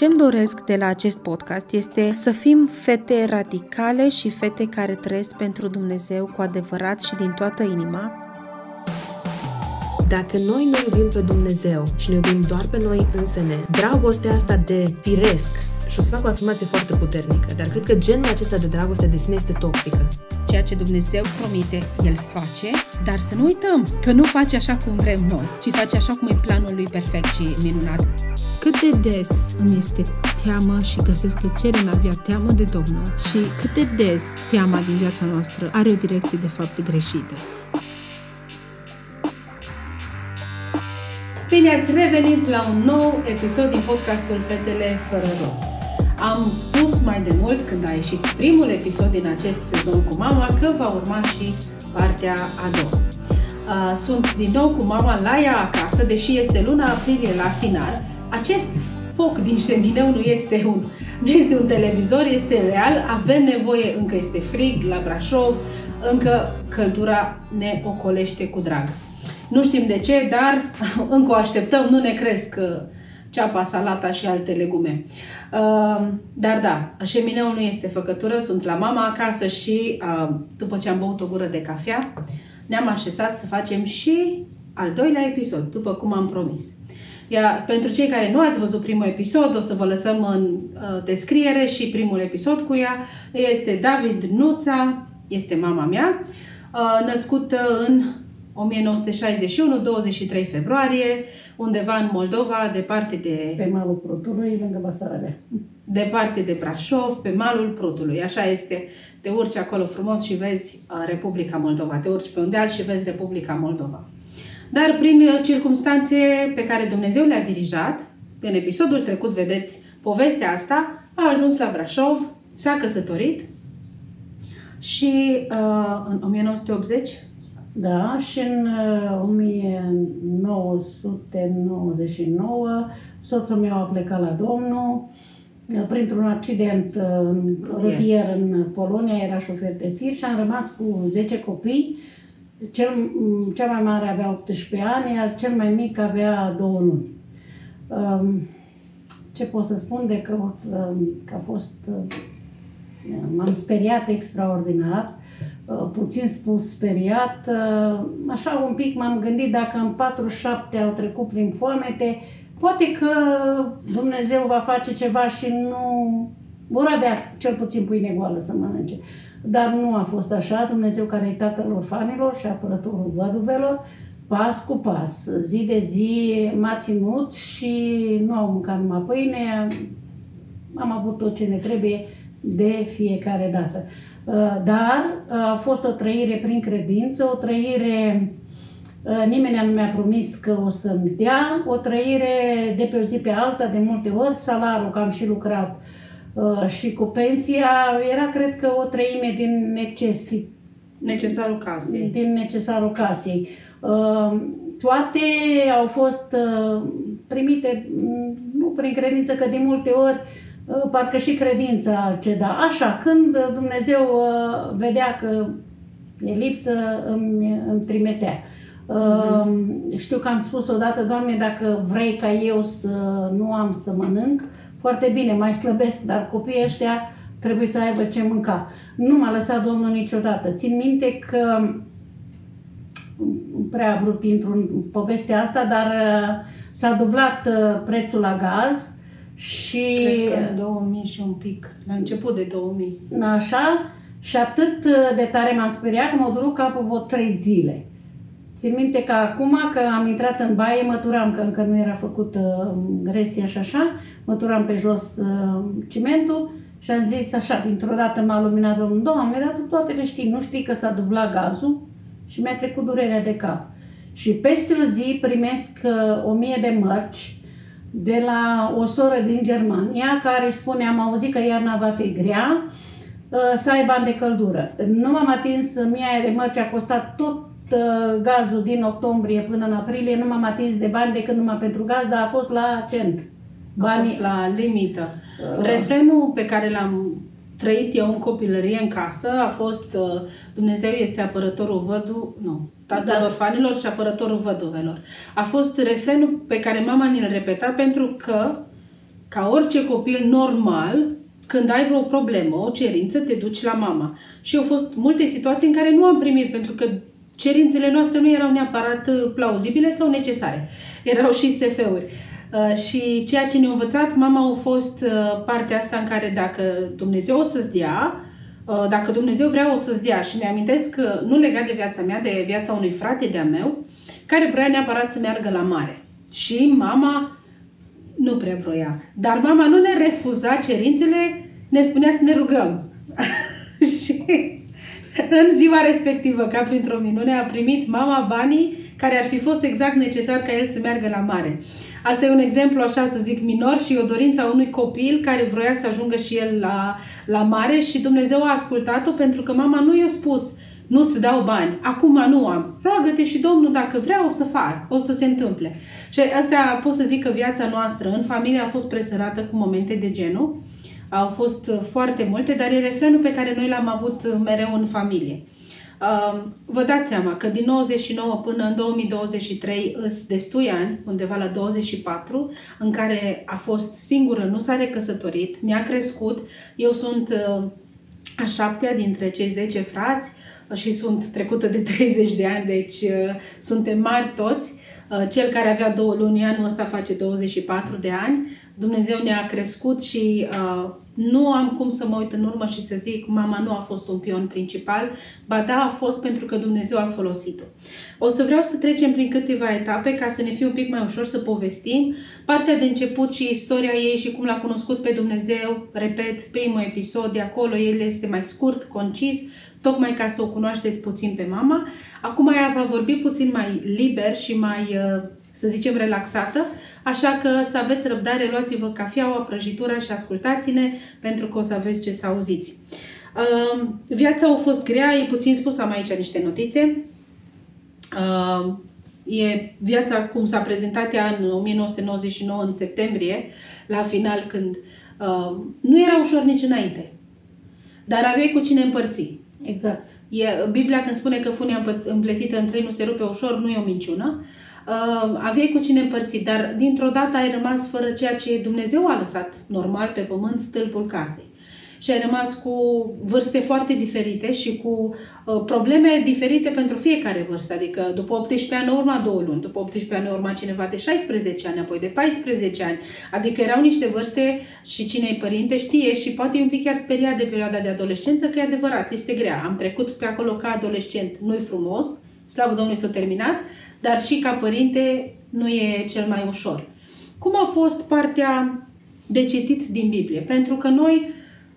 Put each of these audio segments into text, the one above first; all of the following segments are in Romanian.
Ce-mi doresc de la acest podcast este să fim fete radicale și fete care trăiesc pentru Dumnezeu cu adevărat și din toată inima. Dacă noi ne iubim pe Dumnezeu și ne iubim doar pe noi însene, dragostea asta de firesc, și o să fac o afirmație foarte puternică, dar cred că genul acesta de dragoste de sine este toxică. Ceea ce Dumnezeu promite, El face, dar să nu uităm că nu face așa cum vrem noi, ci face așa cum e planul Lui perfect și minunat. Cât de des îmi este teamă și găsesc plăcere în a avea teamă de Domnul și cât de des teama din viața noastră are o direcție de fapt greșită. Bine ați revenit la un nou episod din podcastul Fetele fără rost. Am spus mai de mult când a ieșit primul episod din acest sezon cu mama că va urma și partea a doua. Sunt din nou cu mama la ea acasă, deși este luna aprilie la final. Acest foc din șemineu nu este un, nu este un televizor, este real. Avem nevoie, încă este frig la Brașov, încă căldura ne ocolește cu drag. Nu știm de ce, dar încă o așteptăm, nu ne cresc ceapa, salata și alte legume. Uh, dar da, șemineul nu este făcătură, sunt la mama acasă și uh, după ce am băut o gură de cafea, ne-am așezat să facem și al doilea episod, după cum am promis. Ia, pentru cei care nu ați văzut primul episod, o să vă lăsăm în uh, descriere și primul episod cu ea. Este David Nuța, este mama mea, uh, născută în 1961, 23 februarie, undeva în Moldova, departe de... Pe malul Prutului, lângă Basarabia. Departe de Brașov, pe malul Prutului. Așa este. Te urci acolo frumos și vezi uh, Republica Moldova. Te urci pe un deal și vezi Republica Moldova. Dar prin uh, circumstanțe pe care Dumnezeu le-a dirijat, în episodul trecut vedeți povestea asta, a ajuns la Brașov, s-a căsătorit și uh, în 1980 da, și în 1999 uh, soțul meu a plecat la Domnul uh, printr-un accident uh, rutier în Polonia, era șofer de tir și am rămas cu 10 copii. Cel, mm, cea mai mare avea 18 ani, iar cel mai mic avea 2 luni. Um, ce pot să spun de că, um, că a fost... M-am speriat extraordinar Uh, puțin spus speriat. Uh, așa un pic m-am gândit dacă în 47 au trecut prin foamete, poate că Dumnezeu va face ceva și nu vor avea cel puțin pâine goală să mănânce. Dar nu a fost așa. Dumnezeu care e tatăl orfanilor și apărătorul văduvelor, pas cu pas, zi de zi m-a ținut și nu au mâncat numai pâine, am avut tot ce ne trebuie de fiecare dată. Uh, dar uh, a fost o trăire prin credință, o trăire uh, nimeni nu mi-a promis că o să-mi dea, o trăire de pe o zi pe alta, de multe ori, salarul, că am și lucrat și cu pensia, era cred că o treime din necesi, necesarul casei. Din necesarul casei. Toate au fost primite, mm, nu prin credință, că de multe ori Uh, parcă și credința ceda. Așa, când Dumnezeu uh, vedea că e lipsă, îmi, îmi trimitea. Uh-huh. Știu că am spus odată, Doamne, dacă vrei ca eu să nu am să mănânc, foarte bine, mai slăbesc, dar copiii ăștia trebuie să aibă ce mânca. Nu m-a lăsat Domnul niciodată. Țin minte că prea vrut intru în povestea asta, dar uh, s-a dublat prețul la gaz și... Cred că 2000 și un pic, la început de 2000. Așa, și atât de tare m-am speriat că m-a durut capul vreo trei zile. Țin minte că acum că am intrat în baie, măturam, că încă nu era făcut uh, gresia și așa, măturam pe jos uh, cimentul și am zis așa, dintr-o dată m-a luminat Domnul, Doamne, dar tu toate le știi, nu știi că s-a dublat gazul și mi-a trecut durerea de cap. Și peste o zi primesc uh, o mie de mărci de la o soră din Germania care spune, am auzit că iarna va fi grea, uh, să ai bani de căldură. Nu m-am atins mie de mărci, a costat tot uh, gazul din octombrie până în aprilie, nu m-am atins de bani decât numai pentru gaz, dar a fost la cent. Banii... A fost la limită. Uh. Refrenul pe care l-am trăit eu în copilărie în casă a fost uh, Dumnezeu este apărătorul vădu, nu, tatăl da. orfanilor și apărătorul văduvelor. A fost refrenul pe care mama ne-l repeta pentru că ca orice copil normal, când ai vreo problemă, o cerință, te duci la mama. Și au fost multe situații în care nu am primit, pentru că cerințele noastre nu erau neapărat uh, plauzibile sau necesare. Erau și SF-uri. Uh, și ceea ce ne-a învățat mama a fost uh, partea asta în care dacă Dumnezeu o să-ți dea, uh, dacă Dumnezeu vrea o să-ți dea și mi-amintesc că nu legat de viața mea, de viața unui frate de-a meu, care vrea neapărat să meargă la mare. Și mama nu prea vroia. Dar mama nu ne refuza cerințele, ne spunea să ne rugăm. și în ziua respectivă, ca printr-o minune, a primit mama banii care ar fi fost exact necesar ca el să meargă la mare. Asta e un exemplu, așa să zic, minor și o dorință a unui copil care vroia să ajungă și el la, la mare și Dumnezeu a ascultat-o pentru că mama nu i-a spus nu-ți dau bani, acum nu am. Roagă-te și Domnul dacă vreau o să fac, o să se întâmple. Și asta pot să zic că viața noastră în familie a fost presărată cu momente de genul. Au fost foarte multe, dar e refrenul pe care noi l-am avut mereu în familie. Vă dați seama că din 99 până în 2023 îs destui ani, undeva la 24, în care a fost singură, nu s-a recăsătorit, ne-a crescut. Eu sunt uh, a șaptea dintre cei 10 frați și sunt trecută de 30 de ani, deci uh, suntem mari toți. Uh, cel care avea două luni anul ăsta face 24 de ani. Dumnezeu ne-a crescut și uh, nu am cum să mă uit în urmă și să zic mama nu a fost un pion principal, ba da, a fost pentru că Dumnezeu a folosit-o. O să vreau să trecem prin câteva etape ca să ne fie un pic mai ușor să povestim partea de început și istoria ei și cum l-a cunoscut pe Dumnezeu. Repet, primul episod de acolo, el este mai scurt, concis, tocmai ca să o cunoașteți puțin pe mama. Acum ea va vorbi puțin mai liber și mai uh, să zicem, relaxată, așa că să aveți răbdare, luați-vă cafeaua, prăjitura și ascultați-ne pentru că o să aveți ce să auziți. Uh, viața a fost grea, e puțin spus, am aici niște notițe. Uh, e viața cum s-a prezentat ea în 1999, în septembrie, la final, când uh, nu era ușor nici înainte. Dar aveai cu cine împărți. Exact. E, Biblia când spune că funia împletită în trei nu se rupe ușor, nu e o minciună. Uh, aveai cu cine împărți, dar dintr-o dată ai rămas fără ceea ce Dumnezeu a lăsat normal pe pământ, stâlpul casei. Și ai rămas cu vârste foarte diferite și cu uh, probleme diferite pentru fiecare vârstă. Adică după 18 ani urma două luni, după 18 ani urma cineva de 16 ani, apoi de 14 ani. Adică erau niște vârste și cine e părinte știe și poate e un pic chiar speriat de perioada de adolescență, că e adevărat, este grea. Am trecut pe acolo ca adolescent, nu-i frumos, slavă Domnului s-a terminat, dar și ca părinte nu e cel mai ușor. Cum a fost partea de citit din Biblie? Pentru că noi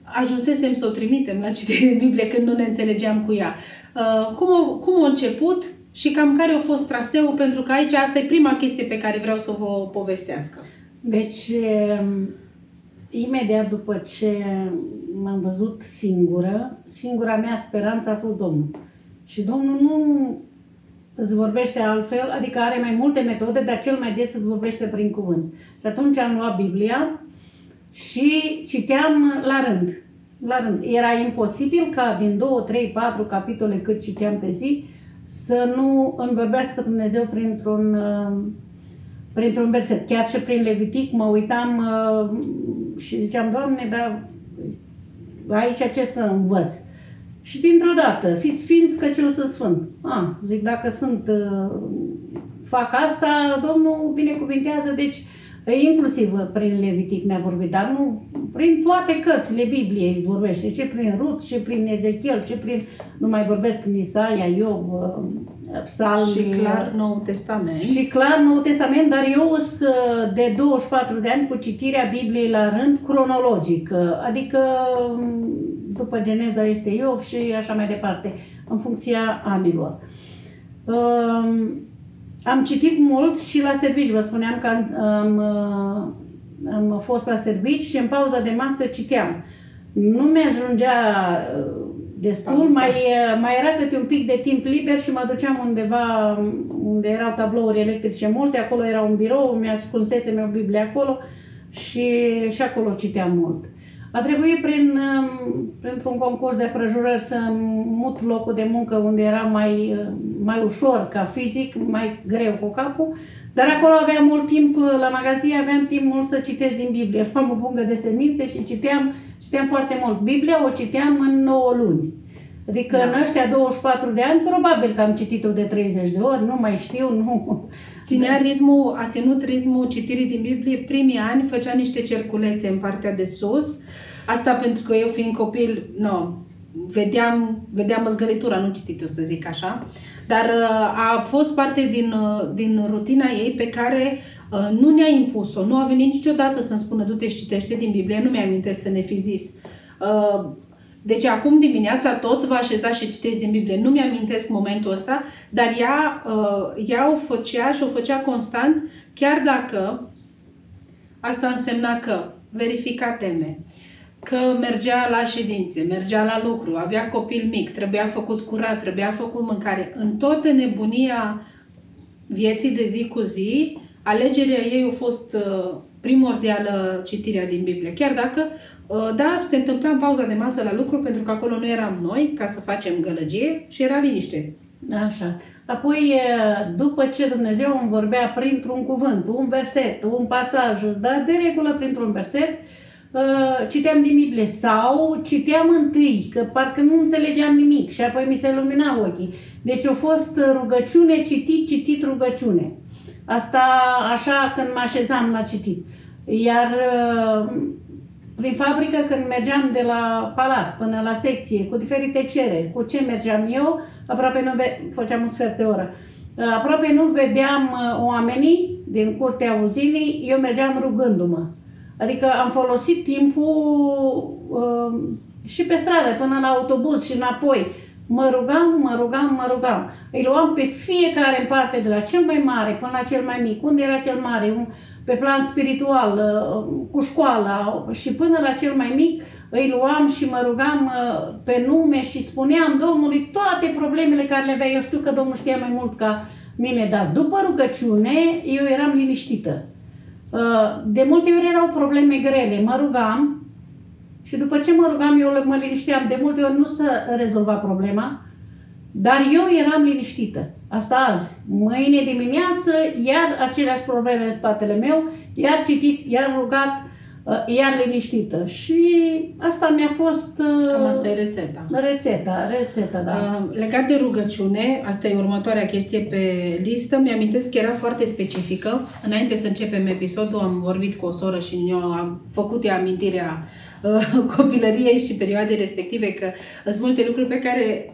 ajunsesem să o trimitem la citire din Biblie când nu ne înțelegeam cu ea. Uh, cum, a, cum a început și cam care a fost traseul? Pentru că aici asta e prima chestie pe care vreau să vă povestească. Deci, um, imediat după ce m-am văzut singură, singura mea speranță a fost Domnul. Și Domnul nu îți vorbește altfel, adică are mai multe metode, dar cel mai des îți vorbește prin cuvânt. Și atunci am luat Biblia și citeam la rând. La rând. Era imposibil ca din două, trei, patru capitole cât citeam pe zi să nu îmi vorbească Dumnezeu printr-un, uh, printr-un verset. Chiar și prin Levitic mă uitam uh, și ziceam, Doamne, dar aici ce să învăț? Și dintr-o dată, fiți fiind căciul să sfânt. Ah, zic, dacă sunt, uh, fac asta, Domnul binecuvintează, deci inclusiv prin Levitic mi-a vorbit, dar nu, prin toate cărțile Bibliei îți vorbește, ce prin Rut, ce prin Ezechiel, ce prin, nu mai vorbesc prin Isaia, Iov, uh, Psalmi. Și clar Nou Testament. Și clar Nou Testament, dar eu sunt uh, de 24 de ani cu citirea Bibliei la rând cronologic, adică după Geneza este Iov și așa mai departe, în funcția anilor. Um, am citit mult și la servici, vă spuneam că am, am, am fost la servici și în pauza de masă citeam. Nu mi-ajungea uh, destul, mai, mai era câte un pic de timp liber și mă duceam undeva unde erau tablouri electrice multe, acolo era un birou, mi-ascunsesem o Biblie acolo și, și acolo citeam mult. A trebuit prin, um, printr-un concurs de prăjurări să mut locul de muncă unde era mai, uh, mai ușor ca fizic, mai greu cu capul, dar acolo aveam mult timp, uh, la magazie aveam timp mult să citesc din Biblie. Luam o pungă de semințe și citeam, citeam foarte mult. Biblia o citeam în 9 luni. Adică da. în ăștia 24 de ani, probabil că am citit-o de 30 de ori, nu mai știu, nu... Ținea ritmul, a ținut ritmul citirii din Biblie primii ani, făcea niște cerculețe în partea de sus. Asta pentru că eu fiind copil, nu, vedeam, vedeam măzgălitura, nu citit să zic așa. Dar uh, a fost parte din, uh, din rutina ei pe care uh, nu ne-a impus-o. Nu a venit niciodată să-mi spună du-te și citește din Biblie, nu mi-am să ne fi zis. Deci acum dimineața toți vă așezați și citeți din Biblie. Nu mi-amintesc momentul ăsta, dar ea, uh, ea o făcea și o făcea constant, chiar dacă asta însemna că verifica teme, că mergea la ședințe, mergea la lucru, avea copil mic, trebuia făcut curat, trebuia făcut mâncare. În toată nebunia vieții de zi cu zi, alegerea ei a fost uh, primordială citirea din Biblie. Chiar dacă Uh, da, se întâmpla în pauza de masă la lucru pentru că acolo nu eram noi ca să facem gălăgie și era liniște. Așa. Apoi, după ce Dumnezeu îmi vorbea printr-un cuvânt, un verset, un pasaj, dar de regulă printr-un verset, citeam din Biblie sau citeam întâi, că parcă nu înțelegeam nimic și apoi mi se lumina ochii. Deci a fost rugăciune, citit, citit, rugăciune. Asta așa când mă așezam la citit. Iar prin fabrică când mergeam de la palat până la secție cu diferite cereri, cu ce mergeam eu, aproape nu ve- făceam un sfert de oră. Aproape nu vedeam uh, oamenii din curtea uzinii, eu mergeam rugându-mă. Adică am folosit timpul uh, și pe stradă, până la autobuz și înapoi. Mă rugam, mă rugam, mă rugam. Îi luam pe fiecare în parte, de la cel mai mare până la cel mai mic. Unde era cel mare? pe plan spiritual, uh, cu școala și până la cel mai mic îi luam și mă rugam uh, pe nume și spuneam Domnului toate problemele care le avea. Eu știu că Domnul știa mai mult ca mine, dar după rugăciune eu eram liniștită. Uh, de multe ori erau probleme grele, mă rugam și după ce mă rugam eu mă linișteam. De multe ori nu să rezolva problema, dar eu eram liniștită. Asta azi. Mâine dimineață, iar aceleași probleme în spatele meu, iar citit, iar rugat, uh, iar liniștită. Și asta mi-a fost... Uh, Cam asta e rețeta. Rețeta, rețeta, da. Uh, legat de rugăciune, asta e următoarea chestie pe listă, mi-amintesc că era foarte specifică. Înainte să începem episodul, am vorbit cu o soră și eu am făcut ea amintirea uh, copilăriei și perioadei respective, că sunt multe lucruri pe care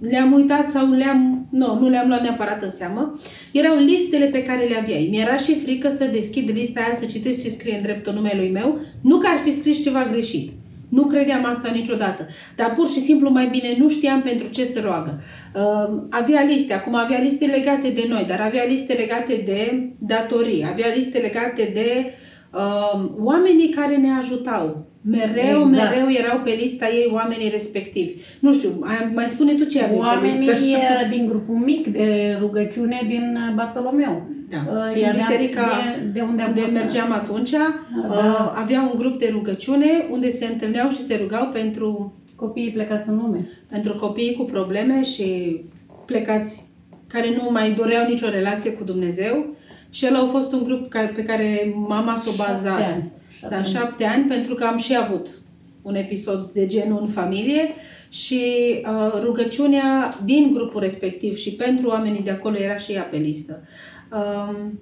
le-am uitat sau le-am, nu, nu le-am luat neapărat în seamă, erau listele pe care le aveai. Mi-era și frică să deschid lista aia, să citesc ce scrie în dreptul numelui meu, nu că ar fi scris ceva greșit. Nu credeam asta niciodată. Dar pur și simplu mai bine nu știam pentru ce se roagă. Uh, avea liste, acum avea liste legate de noi, dar avea liste legate de datorii, avea liste legate de uh, oamenii care ne ajutau. Mereu, exact. mereu erau pe lista ei oamenii respectivi. Nu știu, mai spune tu ce avem Oamenii pe listă. din grupul mic de rugăciune din Bartolomeu. Da. Uh, din biserica de, de unde, am unde mergeam atunci, da. uh, avea un grup de rugăciune unde se întâlneau și se rugau pentru copiii plecați în lume. Pentru copiii cu probleme și plecați care nu mai doreau nicio relație cu Dumnezeu. Și el a fost un grup pe care mama s-a bazat. Ani da, șapte ani, pentru că am și avut un episod de genul în familie și uh, rugăciunea din grupul respectiv și pentru oamenii de acolo era și ea pe listă. Um,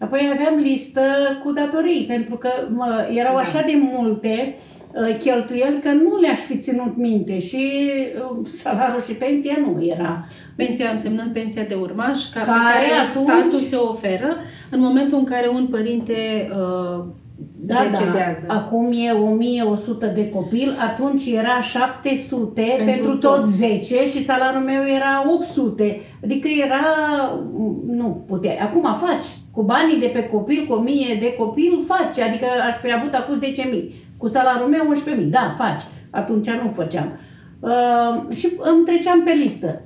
Apoi aveam listă cu datorii, pentru că mă, erau da. așa de multe uh, cheltuieli că nu le-aș fi ținut minte și uh, salariul și pensia nu era. Pensia însemnând pensia de urmaș, care, care atunci... statul ți-o oferă în momentul în care un părinte uh, da, decedează. Da. Acum e 1100 de copil, atunci era 700 pentru, pentru toți 10 și salariul meu era 800. Adică era, nu puteai. Acum faci. Cu banii de pe copil, cu 1000 de copil, faci. Adică aș fi avut acum 10.000. Cu salariul meu 11.000. Da, faci. Atunci nu făceam. Uh, și îmi treceam pe listă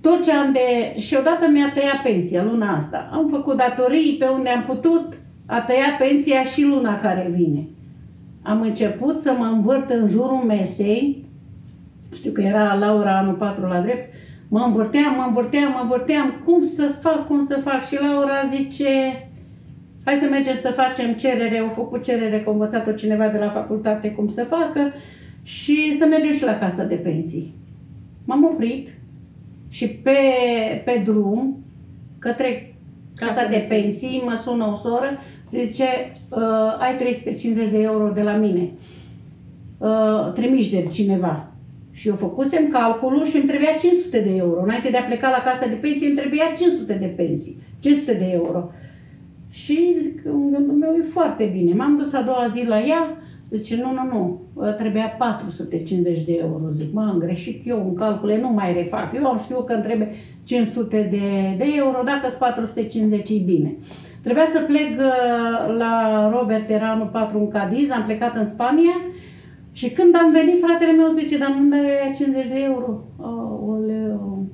tot ce am de... Și odată mi-a tăiat pensia luna asta. Am făcut datorii pe unde am putut, a tăiat pensia și luna care vine. am început să mă învârt în jurul mesei, știu că era Laura anul 4 la drept, mă învârteam, mă învârteam, mă învârteam, cum să fac, cum să fac? Și Laura zice, hai să mergem să facem cerere, au făcut cerere, că a învățat-o cineva de la facultate cum să facă. Și să mergem și la casa de pensii. M-am oprit și pe, pe drum, către casa, casa de, de pensii, mă sună o soră, zice, uh, ai 350 de euro de la mine, uh, trimiși de cineva. Și eu făcusem calculul și îmi trebuia 500 de euro. Înainte de a pleca la casa de pensii, îmi trebuia 500 de pensii, 500 de euro. Și zic, în gândul meu e foarte bine. M-am dus a doua zi la ea, zice, nu, nu, nu, trebuia 450 de euro. Zic, mă, am greșit eu în calcule, nu mai refac. Eu am știut că îmi trebuie 500 de, de euro, dacă sunt 450 e bine. Trebuia să plec uh, la Robert, era anul 4 în Cadiz, am plecat în Spania și când am venit, fratele meu zice, dar nu dai 50 de euro. Aoleu,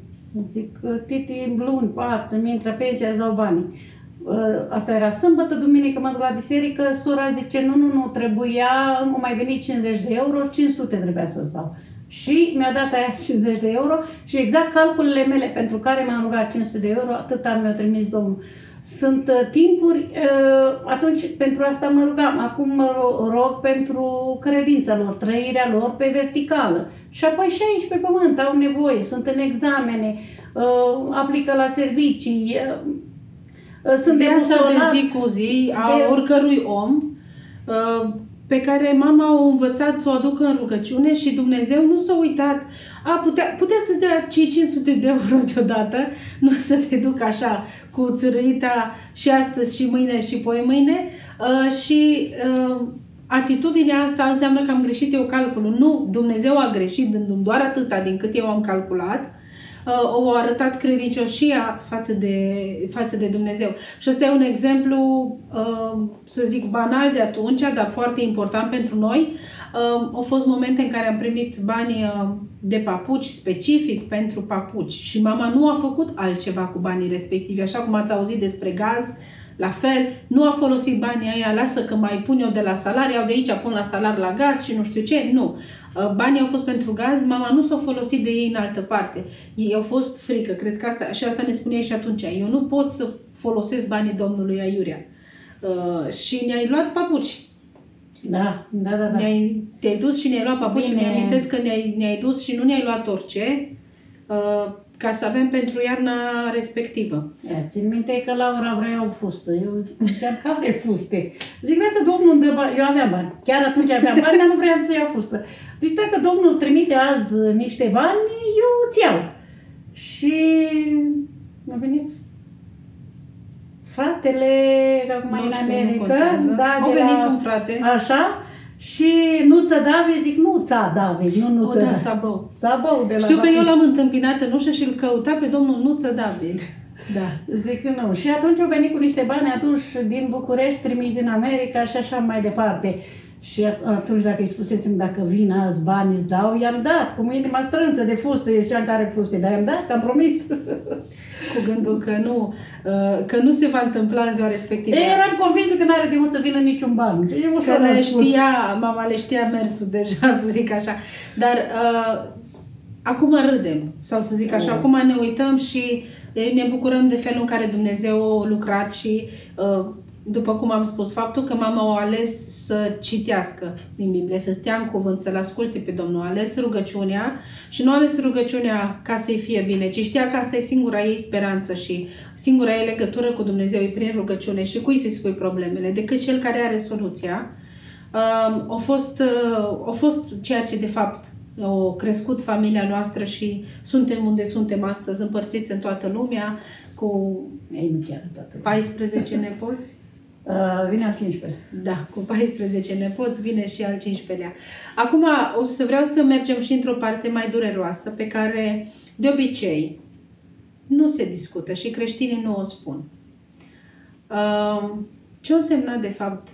zic, titi, luni, pat, să-mi intră pensia, îți dau banii. Ă, asta era sâmbătă, duminică mă duc la biserică, sora zice, nu, nu, nu, trebuia, nu mai venit 50 de euro, 500 trebuia să stau. Și mi-a dat aia 50 de euro și exact calculele mele pentru care m-am rugat 500 de euro, atâta mi-a trimis Domnul. Sunt uh, timpuri, uh, atunci pentru asta mă rugam, acum mă rog pentru credința lor, trăirea lor pe verticală. Și apoi și aici pe pământ au nevoie, sunt în examene, uh, aplică la servicii, uh, sunt Viața de zi cu zi a de... oricărui om uh, pe care mama o învățat să o aducă în rugăciune și Dumnezeu nu s-a uitat. A, putea, putea să-ți dea cei 500 de euro deodată, nu să te duc așa cu țărâita și astăzi și mâine și poi mâine. Uh, și uh, atitudinea asta înseamnă că am greșit eu calculul. Nu, Dumnezeu a greșit dându-mi doar atâta din cât eu am calculat uh, au arătat credincioșia față de, față de Dumnezeu. Și ăsta e un exemplu, uh, să zic, banal de atunci, dar foarte important pentru noi. Uh, au fost momente în care am primit bani uh, de papuci specific pentru papuci și mama nu a făcut altceva cu banii respectivi, așa cum ați auzit despre gaz, la fel, nu a folosit banii aia, lasă că mai pun eu de la salariu, au de aici pun la salar la gaz și nu știu ce. Nu. Uh, banii au fost pentru gaz, mama nu s-a folosit de ei în altă parte. Ei au fost frică, cred că asta, și asta ne spunea și atunci. Eu nu pot să folosesc banii domnului Aiurea. Uh, și ne-ai luat papuci. Da, da, da. da. Ne-ai, te-ai dus și ne-ai luat papuci. Bine. Mi-amintesc că ne-ai, ne-ai dus și nu ne-ai luat orice. Uh, ca să avem pentru iarna respectivă. Ia, țin minte că Laura vrea o fustă. Eu ziceam, care fuste? Zic, dacă domnul îmi dă bani, eu aveam bani. Chiar atunci aveam bani, dar nu vreau să iau fustă. Zic, dacă domnul trimite azi niște bani, eu îți iau. Și a venit fratele, acum nu în America. Da, a venit la, un frate. Așa, și Nuță David, zic Nuța David, nu Nuță o, da, Sabău. Sabău de la Știu că eu l-am întâmpinat în ușă și îl căuta pe domnul Nuță David. Da. Zic nu. Și atunci au venit cu niște bani atunci din București, trimiși din America și așa mai departe. Și atunci dacă îi spusesem dacă vin azi bani îți dau, i-am dat cu inima strânsă de fuste, ieșeam care fuste, dar i-am dat, că am promis. Cu gândul că nu, uh, că nu se va întâmpla în ziua respectivă. Ei, eram convinsă că nu are de unde să vină niciun ban. că le știa, mama le știa mersul deja, să zic așa. Dar uh, acum râdem, sau să zic așa, oh. acum ne uităm și ne bucurăm de felul în care Dumnezeu a lucrat și uh, după cum am spus, faptul că mama o ales să citească din Biblie, să stea în cuvânt, să-L asculte pe Domnul, a ales rugăciunea și nu a ales rugăciunea ca să-i fie bine, ci știa că asta e singura ei speranță și singura ei legătură cu Dumnezeu e prin rugăciune și cui să-i spui problemele, decât cel care are soluția. Um, a fost, uh, a fost ceea ce de fapt a crescut familia noastră și suntem unde suntem astăzi, împărțiți în toată lumea, cu Ei, nu chiar toată 14 nepoți. Uh, vine al 15 Da, cu 14 nepoți vine și al 15-lea. Acum o să vreau să mergem și într-o parte mai dureroasă pe care de obicei nu se discută și creștinii nu o spun. Uh, ce o însemna de fapt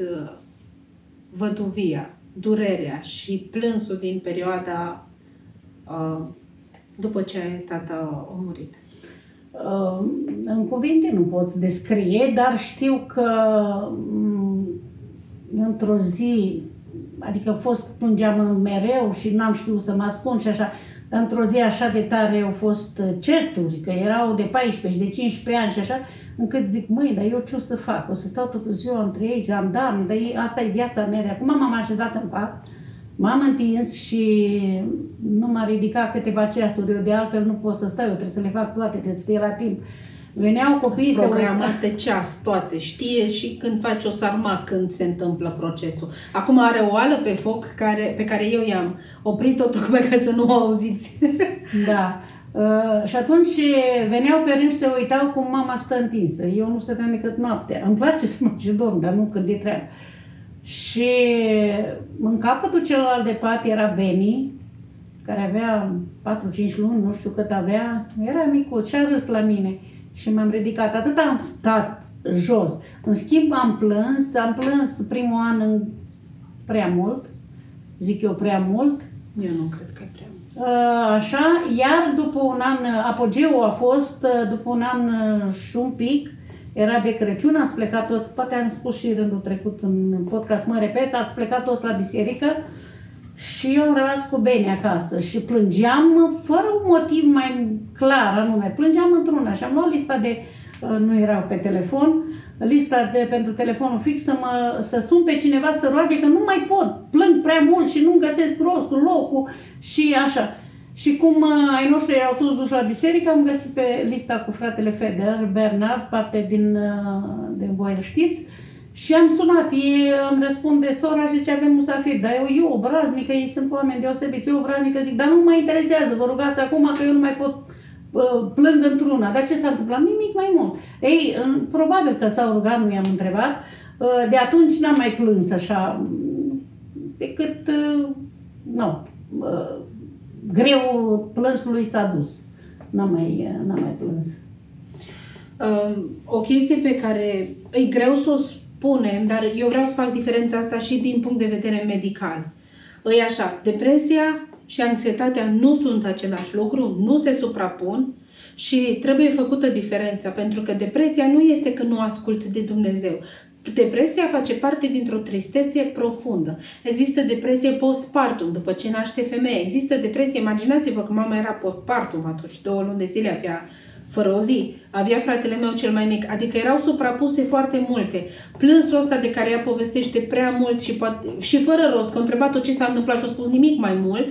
văduvia, durerea și plânsul din perioada uh, după ce tata a murit? În cuvinte nu poți descrie, dar știu că mm, într-o zi adică a fost, plângeam mereu și n-am știut să mă ascund și așa. Dar într-o zi așa de tare au fost uh, certuri, că erau de 14 și de 15 ani și așa, încât zic, măi, dar eu ce o să fac? O să stau toată ziua între ei, am dar asta e viața mea. De acum m-am așezat în pat, m-am întins și nu m-a ridicat câteva ceasuri. Eu de altfel nu pot să stau, eu trebuie să le fac toate, trebuie să fie la timp. Veneau copiii să programate ceas, toate, știe și când faci o sarma când se întâmplă procesul. Acum are o ală pe foc care, pe care eu i-am oprit-o tocmai ca să nu o auziți. Da. Uh, și atunci veneau pe rând și se uitau cum mama stă întinsă. Eu nu stăteam decât noaptea. Îmi place să mă dorm, dar nu când e treabă. Și în capătul celălalt de pat era Beni, care avea 4-5 luni, nu știu cât avea, era micuț și a râs la mine și m-am ridicat. Atât am stat jos. În schimb am plâns, am plâns primul an în prea mult, zic eu prea mult. Eu nu cred că e prea mult. Uh, așa, iar după un an, apogeul a fost, uh, după un an uh, și un pic, era de Crăciun, ați plecat toți, poate am spus și rândul trecut în podcast, mă repet, ați plecat toți la biserică și eu am rămas cu Beni acasă și plângeam fără un motiv mai clar anume. Plângeam într-una și am luat lista de, uh, nu erau pe telefon, lista de pentru telefonul fix să, mă, să sun pe cineva să roage că nu mai pot, plâng prea mult și nu găsesc rostul, locul și așa. Și cum uh, ai noștri erau toți duși la biserică, am găsit pe lista cu fratele Feder, Bernard, parte din uh, de voi știți, și am sunat, ei îmi răspunde sora, zice, avem musafir, dar eu, eu obraznică, ei sunt oameni deosebiți, eu obraznică zic, dar nu mă interesează, vă rugați acum că eu nu mai pot plâng într-una. Dar ce s-a întâmplat? Nimic mai mult. Ei, probabil că s-au rugat, nu i-am întrebat, de atunci n-am mai plâns așa, decât, nu, greu plânsului s-a dus. N-am mai, n-am mai plâns. o chestie pe care e greu să o spunem, dar eu vreau să fac diferența asta și din punct de vedere medical. E așa, depresia și anxietatea nu sunt același lucru, nu se suprapun și trebuie făcută diferența, pentru că depresia nu este că nu ascult de Dumnezeu. Depresia face parte dintr-o tristețe profundă. Există depresie postpartum, după ce naște femeie. Există depresie, imaginați-vă că mama era postpartum atunci, două luni de zile avea fără o zi. Avea fratele meu cel mai mic, adică erau suprapuse foarte multe. Plânsul ăsta de care ea povestește prea mult și, poate, și fără rost, că a întrebat-o ce s-a întâmplat și a spus nimic mai mult,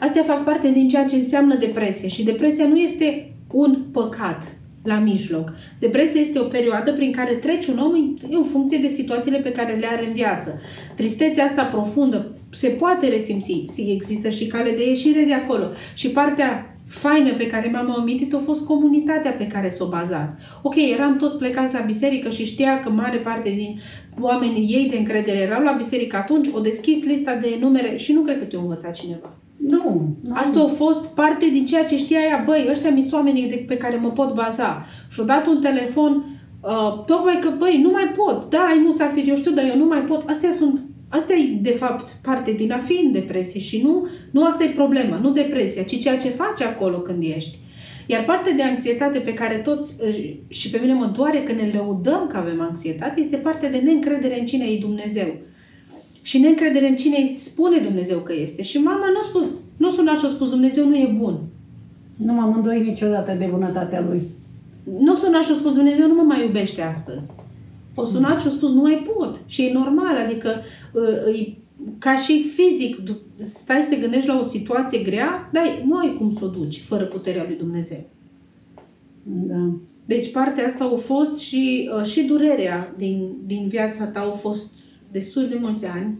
astea fac parte din ceea ce înseamnă depresie. Și depresia nu este un păcat la mijloc. Depresia este o perioadă prin care trece un om în funcție de situațiile pe care le are în viață. Tristețea asta profundă se poate resimți, există și cale de ieșire de acolo. Și partea faină pe care mi-am amintit a fost comunitatea pe care s-o bazat. Ok, eram toți plecați la biserică și știa că mare parte din oamenii ei de încredere erau la biserică atunci, o deschis lista de numere și nu cred că te-a învățat cineva. Nu. Asta a fost parte din ceea ce știa ea, băi, ăștia mi oamenii de, pe care mă pot baza. Și-o dat un telefon, uh, tocmai că, băi, nu mai pot. Da, ai musafir, eu știu, dar eu nu mai pot. Astea sunt Asta e, de fapt, parte din a fi în depresie și nu, nu asta e problema, nu depresia, ci ceea ce faci acolo când ești. Iar partea de anxietate pe care toți, și pe mine mă doare că ne lăudăm că avem anxietate, este partea de neîncredere în cine e Dumnezeu. Și neîncredere în cine îi spune Dumnezeu că este. Și mama nu a spus, nu a sunat și a spus Dumnezeu nu e bun. Nu m-am îndoit niciodată de bunătatea lui. Nu a sunat și a spus Dumnezeu nu mă mai iubește astăzi. O sunat și a spus nu mai pot. Și e normal, adică e, ca și fizic, stai să te gândești la o situație grea, dar nu ai cum să o duci fără puterea lui Dumnezeu. Da. Deci partea asta a fost și, și durerea din, din viața ta au fost destul de mulți ani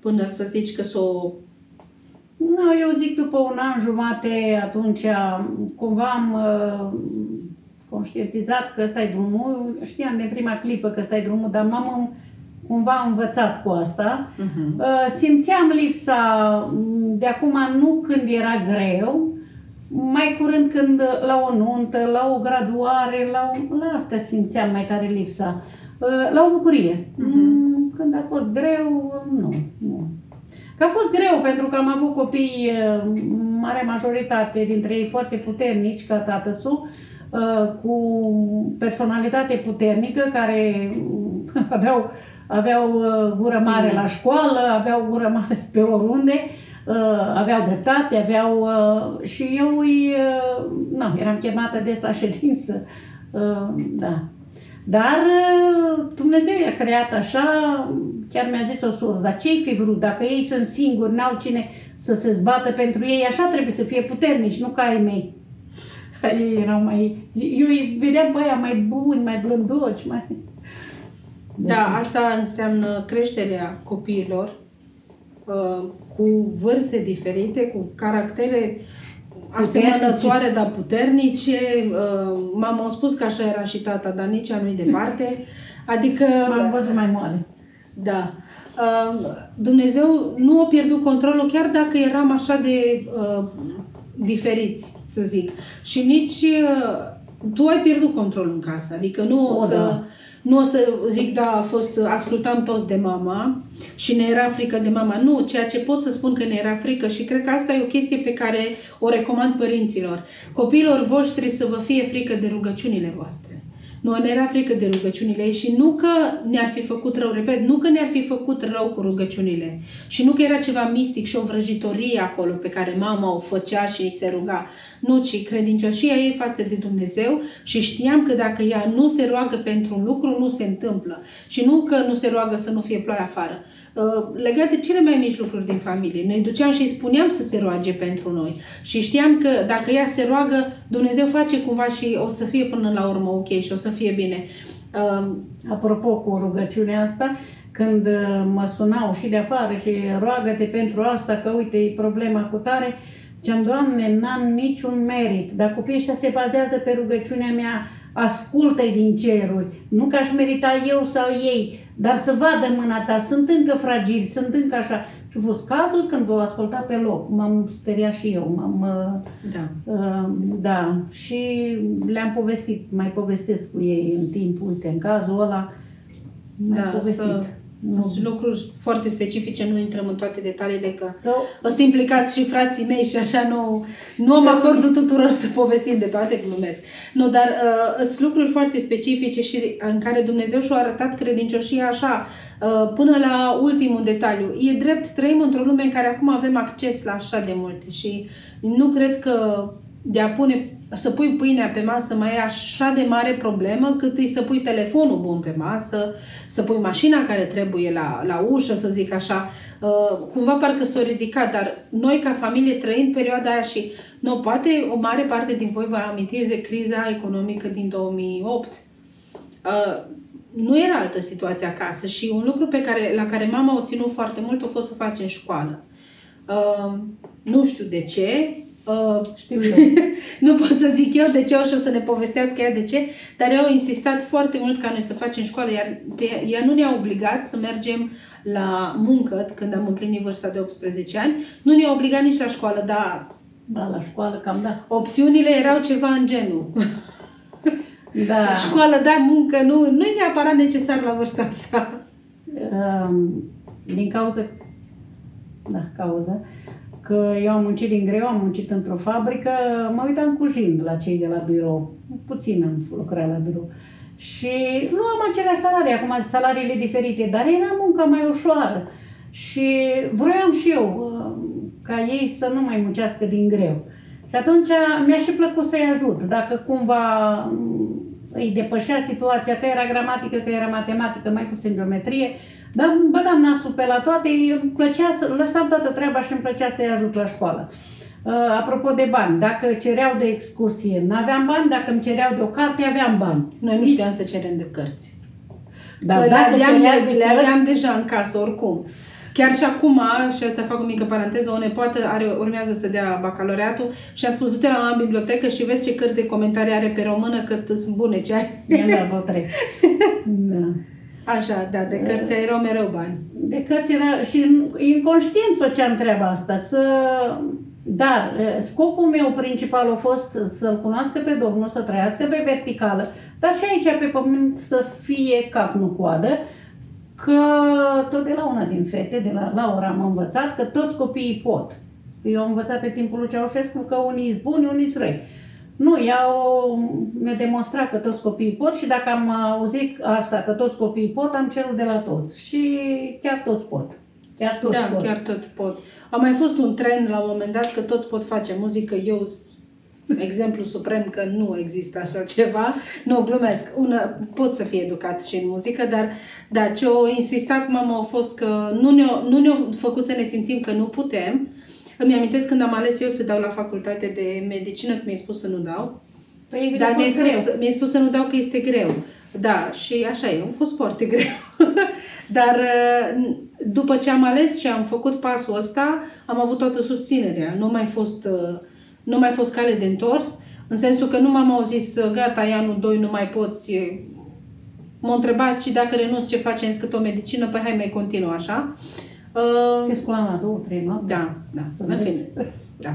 până să zici că s-o... Nu, eu zic după un an jumate, atunci cumva am uh, conștientizat că ăsta e drumul, știam de prima clipă că ăsta e drumul, dar m-am cumva învățat cu asta. Uh-huh. Simțeam lipsa mm, de acum, nu când era greu, mai curând când la o nuntă, la o graduare, la, o, la asta simțeam mai tare lipsa. Uh, la o bucurie. Uh-huh. Când a fost greu, nu, nu. Că a fost greu pentru că am avut copii, uh, mare majoritate dintre ei foarte puternici ca tatăsul, Uh, cu personalitate puternică, care aveau aveau uh, gură mare la școală, aveau gură mare pe oriunde, uh, aveau dreptate, aveau... Uh, și eu îi... Uh, nu, eram chemată des la ședință. Uh, da. Dar uh, Dumnezeu i-a creat așa, chiar mi-a zis o soră, dar ce-i fi vrut? Dacă ei sunt singuri, n-au cine să se zbată pentru ei, așa trebuie să fie puternici, nu ca ai mei. Ei erau mai... Eu îi vedeam pe aia mai buni, mai blândoci, mai... Da, asta înseamnă creșterea copiilor uh, cu vârste diferite, cu caractere asemănătoare, dar puternice. Uh, mama a spus că așa era și tata, dar nici a nu-i departe. Adică... M-am văzut mai mare. Da. Uh, Dumnezeu nu a pierdut controlul chiar dacă eram așa de uh, diferiți, să zic. Și nici uh, tu ai pierdut controlul în casă. Adică nu o, O, să... da. Nu o să zic, da, a fost, ascultam toți de mama și ne era frică de mama. Nu, ceea ce pot să spun că ne era frică și cred că asta e o chestie pe care o recomand părinților. Copiilor voștri să vă fie frică de rugăciunile voastre. Nu, ne era frică de rugăciunile ei și nu că ne-ar fi făcut rău, repet, nu că ne-ar fi făcut rău cu rugăciunile și nu că era ceva mistic și o vrăjitorie acolo pe care mama o făcea și îi se ruga. Nu, ci credincioșia ei față de Dumnezeu și știam că dacă ea nu se roagă pentru un lucru, nu se întâmplă. Și nu că nu se roagă să nu fie ploaie afară. Uh, Legat de cele mai mici lucruri din familie. Noi duceam și îi spuneam să se roage pentru noi. Și știam că dacă ea se roagă, Dumnezeu face cumva și o să fie până la urmă ok și o să fie bine. Uh, Apropo cu rugăciunea asta, când uh, mă sunau și de afară și roagă-te pentru asta, că uite, e problema cu tare, ziceam, Doamne, n-am niciun merit, dar copiii ăștia se bazează pe rugăciunea mea, ascultă-i din ceruri, nu că aș merita eu sau ei, dar să vadă mâna ta, sunt încă fragili, sunt încă așa. Și a fost cazul când v-au ascultat pe loc, m-am speriat și eu, m-am... uh, da. Uh, Da, și le-am povestit, mai povestesc cu ei în timp, uite, în cazul ăla, mai Da, povestit. să, Nu. sunt lucruri foarte specifice, nu intrăm în toate detaliile, că Da. o să implicați și frații mei și așa nu, nu am acordul tuturor să povestim de toate, glumesc. Nu, dar uh, sunt lucruri foarte specifice și în care Dumnezeu și-a arătat credincioșia așa, uh, până la ultimul detaliu. E drept, trăim într-o lume în care acum avem acces la așa de multe și nu cred că de a pune, să pui pâinea pe masă mai e așa de mare problemă cât îi să pui telefonul bun pe masă, să pui mașina care trebuie la, la ușă, să zic așa. Uh, cumva parcă s-o ridicat, dar noi ca familie trăind perioada aia și nu, poate o mare parte din voi vă amintiți de criza economică din 2008. Uh, nu era altă situație acasă și un lucru pe care, la care mama o ținut foarte mult a fost să facem școală. Uh, nu știu de ce, uh, Știu eu. nu pot să zic eu de ce o și o să ne povestească ea de ce, dar ea a insistat foarte mult ca noi să facem școală, iar pe, ea nu ne-a obligat să mergem la muncă când am împlinit vârsta de 18 ani, nu ne-a obligat nici la școală, dar Da, la școală cam da. opțiunile erau ceva în genul. Da. Școală, da, muncă, nu, nu e neapărat necesar la vârsta asta. Um, din cauza, da, cauza, că eu am muncit din greu, am muncit într-o fabrică, mă uitam cu jind la cei de la birou. Puțin am lucrat la birou. Și nu am aceleași salarii, acum salariile diferite, dar era munca mai ușoară. Și vroiam și eu uh, ca ei să nu mai muncească din greu. Și atunci mi-a și plăcut să-i ajut. Dacă cumva mm, îi depășea situația, că era gramatică, că era matematică, mai puțin geometrie, dar băgam nasul pe la toate, îmi plăcea să, lăsam toată treaba și îmi plăcea să-i ajut la școală. Uh, apropo de bani, dacă cereau de excursie, n-aveam bani, dacă îmi cereau de o carte, aveam bani. Noi nu știam să cerem de cărți. Dar Că le, dacă aveam, cereați le, de le cărți- aveam deja în casă, oricum. Chiar și acum, și asta fac o mică paranteză, o nepoată are, urmează să dea bacalaureatul și a spus, du-te la mama în bibliotecă și vezi ce cărți de comentarii are pe română, că sunt bune ce ai. I-am dat vreo trei. Da. Așa, da, de cărți erau mereu bani. De cărți era și inconștient făceam treaba asta, să... Dar eh, scopul meu principal a fost să-L cunoască pe Domnul, să trăiască pe verticală, dar și aici pe pământ să fie cap, nu coadă, că tot de la una din fete, de la Laura am învățat că toți copiii pot. Eu am învățat pe timpul lui Ceaușescu că unii sunt buni, unii sunt răi. Nu, ea o, mi-a demonstrat că toți copiii pot și dacă am auzit asta, că toți copiii pot, am cerut de la toți. Și chiar toți pot. Chiar toți da, pot. chiar tot pot. A mai fost un trend la un moment dat că toți pot face muzică. Eu sunt exemplu suprem că nu există așa ceva. Nu, glumesc. Una, pot să fie educat și în muzică, dar da, ce o insistat mama a fost că nu ne-a, nu ne făcut să ne simțim că nu putem. Îmi amintesc când am ales eu să dau la facultate de medicină, că mi-ai spus să nu dau. Păi, Dar a mi-ai fost spus, mi spus să nu dau că este greu. Da, și așa e, a fost foarte greu. Dar uh, după ce am ales și am făcut pasul ăsta, am avut toată susținerea. Nu mai fost, uh, nu mai fost cale de întors, în sensul că nu m-am auzit, gata, e anul 2, nu mai poți. e- M-au întrebat și dacă renunț ce face în o medicină, păi hai mai continuă așa. Uh, Te sculam la două, trei noapte. da, da, Să în vezi. fine. Da.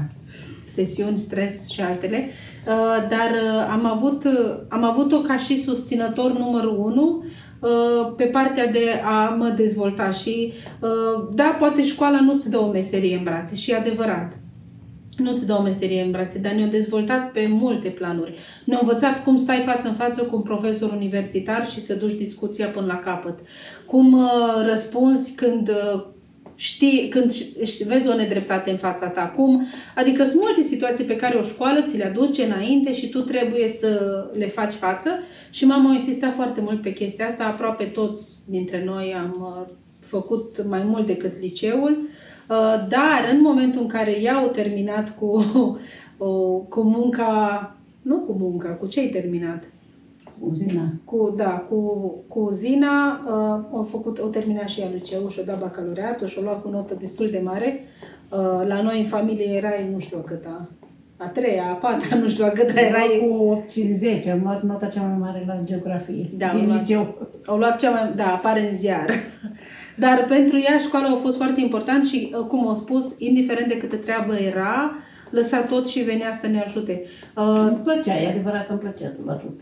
Sesiuni, stres și altele. Uh, Dar uh, am avut, uh, am avut-o ca și susținător numărul unu uh, pe partea de a mă dezvolta și uh, da, poate școala nu-ți dă o meserie în brațe și e adevărat. Nu-ți dă o meserie în brațe, dar ne-au dezvoltat pe multe planuri. Ne-au învățat cum stai față în față cu un profesor universitar și să duci discuția până la capăt. Cum uh, răspunzi când uh, știi, când ș- ș- vezi o nedreptate în fața ta. Cum, adică sunt multe situații pe care o școală ți le aduce înainte și tu trebuie să le faci față. Și mama a insistat foarte mult pe chestia asta. Aproape toți dintre noi am uh, făcut mai mult decât liceul. Uh, Dar în momentul în care ea au terminat cu, uh, cu munca, nu cu munca, cu ce ai terminat? Uzina. Cu, da, cu, cu Zina, uh, au făcut, au terminat și ea liceul și-o dat bacalaureatul și-o luat cu notă destul de mare. Uh, la noi în familie erai, nu știu a câta, a treia, a patra, nu știu a câta erai. Cu 8 în 10, am luat nota cea mai mare la geografie. Da, din am luat. liceu. Au luat cea mai, da, apare în ziar. Dar pentru ea școala a fost foarte important și, uh, cum au spus, indiferent de câtă treabă era, lăsa tot și venea să ne ajute. Uh, Îmi plăcea, e adevărat că îmi plăcea să vă ajut.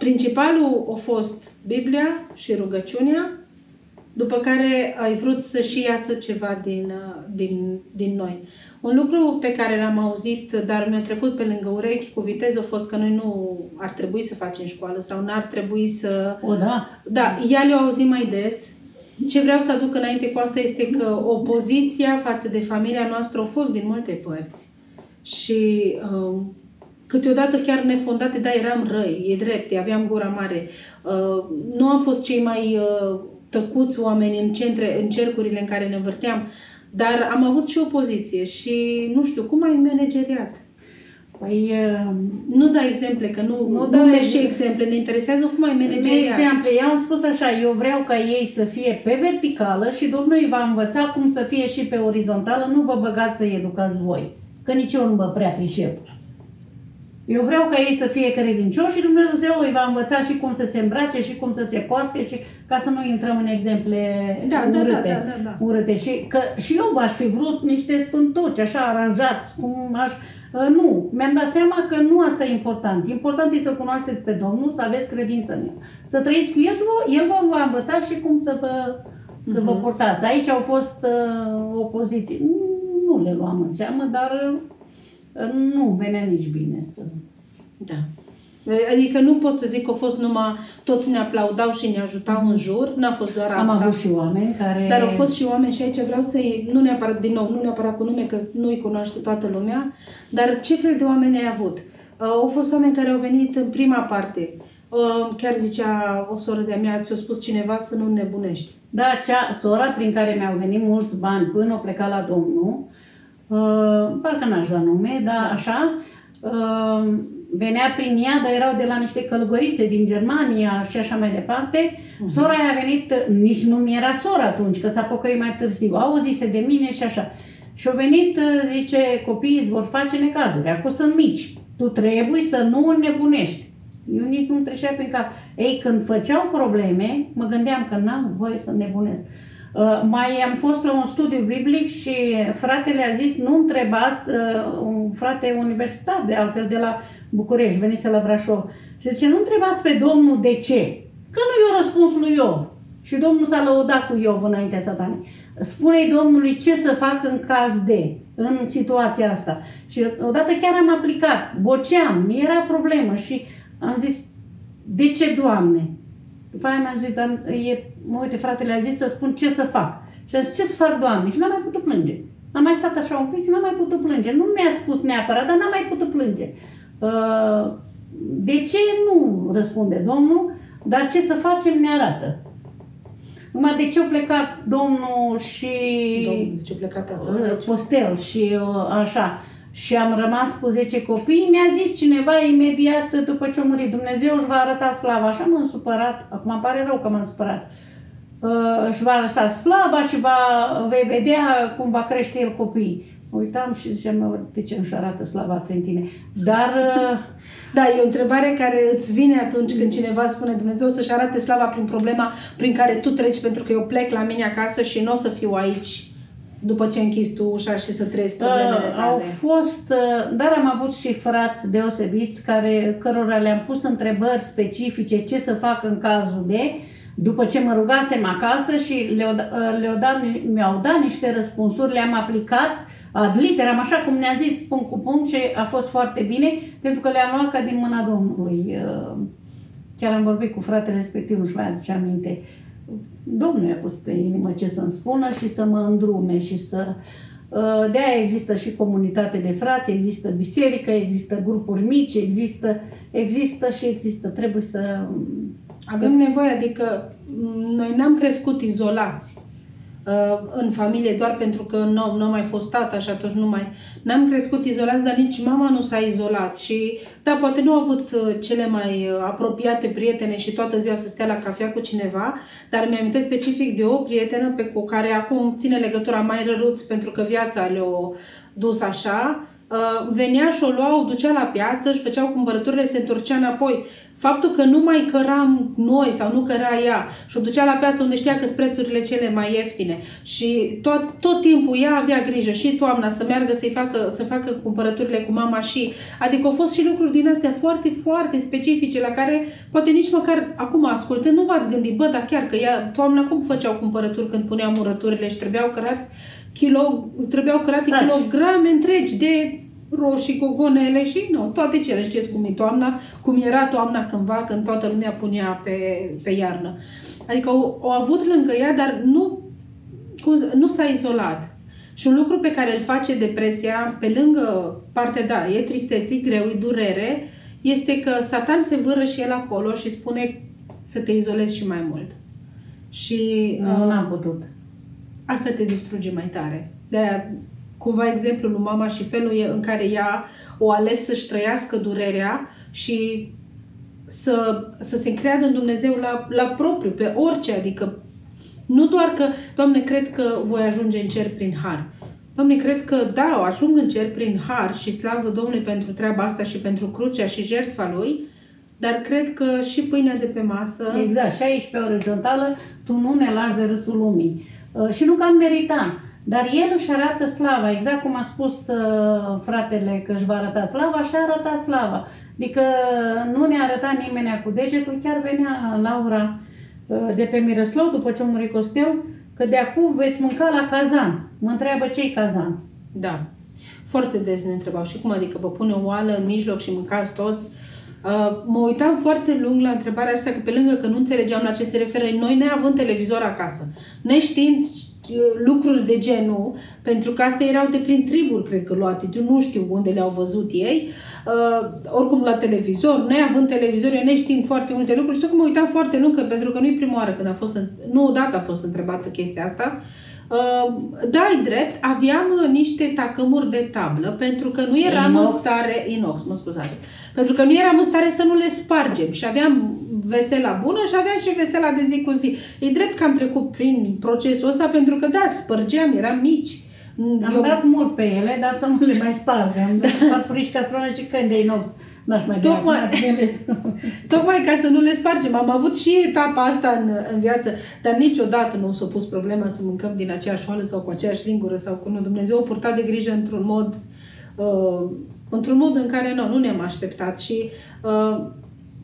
Principalul a fost Biblia și rugăciunea, după care ai vrut să și iasă ceva din, uh, din, din noi. Un lucru pe care l-am auzit, dar mi-a trecut pe lângă urechi cu viteză, a fost că noi nu ar trebui să facem școală sau n-ar trebui să... O, da. Da, ea le-a auzit mai des. Ce vreau să aduc înainte cu asta este că opoziția față de familia noastră a fost din multe părți. Și um, câteodată chiar nefondate, da, eram răi, e drept, aveam gura mare. Uh, nu am fost cei mai uh, tăcuți oameni în, centre, în cercurile în care ne învârteam, dar am avut și opoziție și, nu știu, cum ai manageriat? Păi, uh, Nu dai exemple, că nu, Nu nu, dau nu ex- și exemple, ne interesează cum ai de manageriat. exemplu, eu am spus așa, eu vreau ca ei să fie pe verticală și Domnul îi va învăța cum să fie și pe orizontală, nu vă băgați să educați voi, că nici eu nu mă prea pricep. Eu vreau ca ei să fie credincioși și Dumnezeu îi va învăța și cum să se îmbrace și cum să se poarte și ca să nu intrăm în exemple Da, da, da, urâte. da, da, da. urâte. Și, că, și eu v-aș fi vrut niște spântoci, așa aranjați, cum aș... Uh, Nu, mi-am dat seama că nu asta e important. Important e să cunoașteți pe Domnul, să aveți credință în El. Să trăiți cu El și vă- El vă va învăța și cum să vă, să vă portați. Aici au fost uh, opoziții. Nu, nu le luam în seamă, dar uh, nu venea nici bine să... Da. Adică nu pot să zic că a fost numai toți ne aplaudau și ne ajutau în jur, n-a fost doar Am asta. avut și oameni care... Dar au fost și oameni și aici vreau să-i, nu neapărat, din nou, nu neapărat cu nume, că nu-i cunoaște toată lumea, dar ce fel de oameni ai avut? Uh, Au fost oameni care au venit în prima parte. Uh, Chiar zicea o soră de-a mea, ți-a spus cineva să nu nebunești. Da, cea, sora prin care mi-au venit mulți bani până o pleca la Domnul, uh, parcă n-aș da nume, dar așa, uh, venea prin ea, dar erau de la niște călugărițe din Germania și așa mai departe. Sora aia a venit, nici nu mi era sora atunci, că s-a pocăit mai târziu, auzise de mine și așa. Și au venit, uh, zice, copiii îți vor face necazuri, acum sunt mici, tu trebuie să nu nebunești. Eu nici nu trecea prin cap. Ei, când făceau probleme, mă gândeam că n-am voie să nebunesc. Uh, mai am fost la un studiu biblic și fratele a zis, nu întrebați, uh, un frate universitar de altfel de la București, venise la Brașov, și zice, nu întrebați pe Domnul de ce, că nu i-a răspuns lui Iov. Și Domnul s-a lăudat cu Iov înaintea satanei. Spune-i Domnului ce să fac în caz de, în situația asta. Și odată chiar am aplicat, boceam, era problemă și am zis, de ce, Doamne? După aia mi-am zis, dar e, mă uite, fratele a zis să spun ce să fac. Și am zis, ce să fac, Doamne? Și n-am mai putut plânge. Am mai stat așa un pic și n-am mai putut plânge. Nu mi-a spus neapărat, dar n-am mai putut plânge. Uh, de ce nu răspunde Domnul, dar ce să facem ne arată. Numai de ce a plecat Domnul și Domnul, de ce a plecat uh, atât? postel și uh, așa și am rămas cu 10 copii, mi-a zis cineva imediat după ce a murit Dumnezeu își va arăta slava. Așa m-am supărat, acum îmi pare rău că m-am supărat. Uh, își va lăsa slava și va, vei vedea cum va crește el copiii. Mă Uitam și ziceam, "Mă, de ce nu-și arată slava prin tine? Dar uh, Da, e o întrebare care îți vine atunci când cineva spune Dumnezeu să-și arate slava prin problema prin care tu treci, pentru că eu plec la mine acasă și nu o să fiu aici după ce închizi tu ușa și să trăiesc problemele Uh, tale. au fost, uh, dar am avut și frați deosebiți care, cărora le-am pus întrebări specifice ce să fac în cazul de, după ce mă rugasem acasă și le-au, da- uh, le-au dat, ni- mi-au dat niște răspunsuri, le-am aplicat ad literam, așa cum ne-a zis punct cu punct și a fost foarte bine, pentru că le-am luat ca din mâna Domnului. Uh, Chiar am vorbit cu fratele respectiv, nu-și mai aduce aminte. Domnul i-a pus pe inimă ce să-mi spună și să mă îndrume și să... Uh, De aia există și comunitate de frați, există biserică, există grupuri mici, există, există și există. Trebuie să... Avem nevoie, adică m, noi n-am crescut izolați uh, în familie doar pentru că nu, nu a mai fost tata și atunci nu mai... N-am crescut izolați, dar nici mama nu s-a izolat și, da, poate nu a avut uh, cele mai uh, apropiate prietene și toată ziua să stea la cafea cu cineva, dar mi-am specific de o prietenă pe cu care acum ține legătura mai răruț pentru că viața le-a dus așa, Uh, venea și o lua, o ducea la piață, își făceau cumpărăturile, se întorcea înapoi. Faptul că nu mai căram noi sau nu căra ea și o ducea la piață unde știa că sunt prețurile cele mai ieftine și tot, tot timpul ea avea grijă și toamna să meargă să-i facă, să facă cumpărăturile cu mama și adică au fost și lucruri din astea foarte, foarte specifice la care poate nici măcar acum ascultând nu v-ați gândit, bă, dar chiar că ea, toamna cum făceau cumpărături când puneau murăturile și trebuiau cărați kilo, trebuiau cărate Saci. kilograme întregi de roșii, gogonele și nu, toate cele. Știți cum e toamna, cum era toamna cândva, când toată lumea punea pe, pe iarnă. Adică au, au avut lângă ea, dar nu, cum să- nu s-a izolat. Și un lucru pe care îl face depresia, pe lângă partea, da, e tristețe, e greu, e durere, este că Satan se vâră și el acolo și spune să te izolezi și mai mult. Și Nu, uh, n-am putut. Asta te distruge mai tare. De-aia, cumva, exemplul lui mama și felul e- în care ea o ales să-și trăiască durerea și să, să se încreadă în Dumnezeu la, la propriu, pe orice, adică nu doar că, Doamne, cred că voi ajunge în cer prin har. Doamne, cred că, da, ajung în cer prin har și slavă Domnului pentru treaba asta și pentru crucea și jertfa Lui, dar cred că și pâinea de pe masă... Exact, și aici pe orizontală, tu nu ne lași de râsul lumii. Uh, Și nu că am meritat, dar el își arată slava, exact cum a spus uh, fratele că își va arăta slava, și a arătat slava. Adică nu ne arăta nimeni cu degetul, chiar venea Laura uh, de pe Miroslov, după ce a murit Costel, că de acum veți mânca la cazan. Mă întreabă ce-i cazan. Da. Foarte des ne întrebau și cum adică vă pune o oală în mijloc și mâncați toți. Uh, mă uitam foarte lung la întrebarea asta, că pe lângă că nu înțelegeam la ce se referă, noi neavând televizor acasă, neștiind uh, lucruri de genul, pentru că astea erau de prin triburi, cred că luate, eu nu știu unde le-au văzut ei, uh, oricum la televizor, noi având televizor, eu neștiind foarte multe lucruri, știu că mă uitam foarte lung, că pentru că nu e prima oară când a fost, în- nu odată a fost întrebată chestia asta, Uh, da, ai drept, aveam uh, niște tacâmuri de tablă pentru că nu eram Inox. în stare, inox, mă scuzați, pentru că nu eram în stare să nu le spargem și aveam vesela bună și aveam și vesela de zi cu zi. E drept că am trecut prin procesul ăsta pentru că, da, spărgeam, eram mici. Am Eu- dat mult pe ele, dar să nu le mai sparg. Am dat farfurici, castronă și căni de inox. N-aș mai bea Tocmai. acum ele. Tocmai ca să nu le spargem. Am avut și etapa asta în, în viață, dar niciodată nu s-a pus problema să mâncăm din aceeași oală sau cu aceeași lingură sau cu nu. Dumnezeu a purtat de grijă într-un mod uh, într-un mod în care nu, nu ne-am așteptat și uh,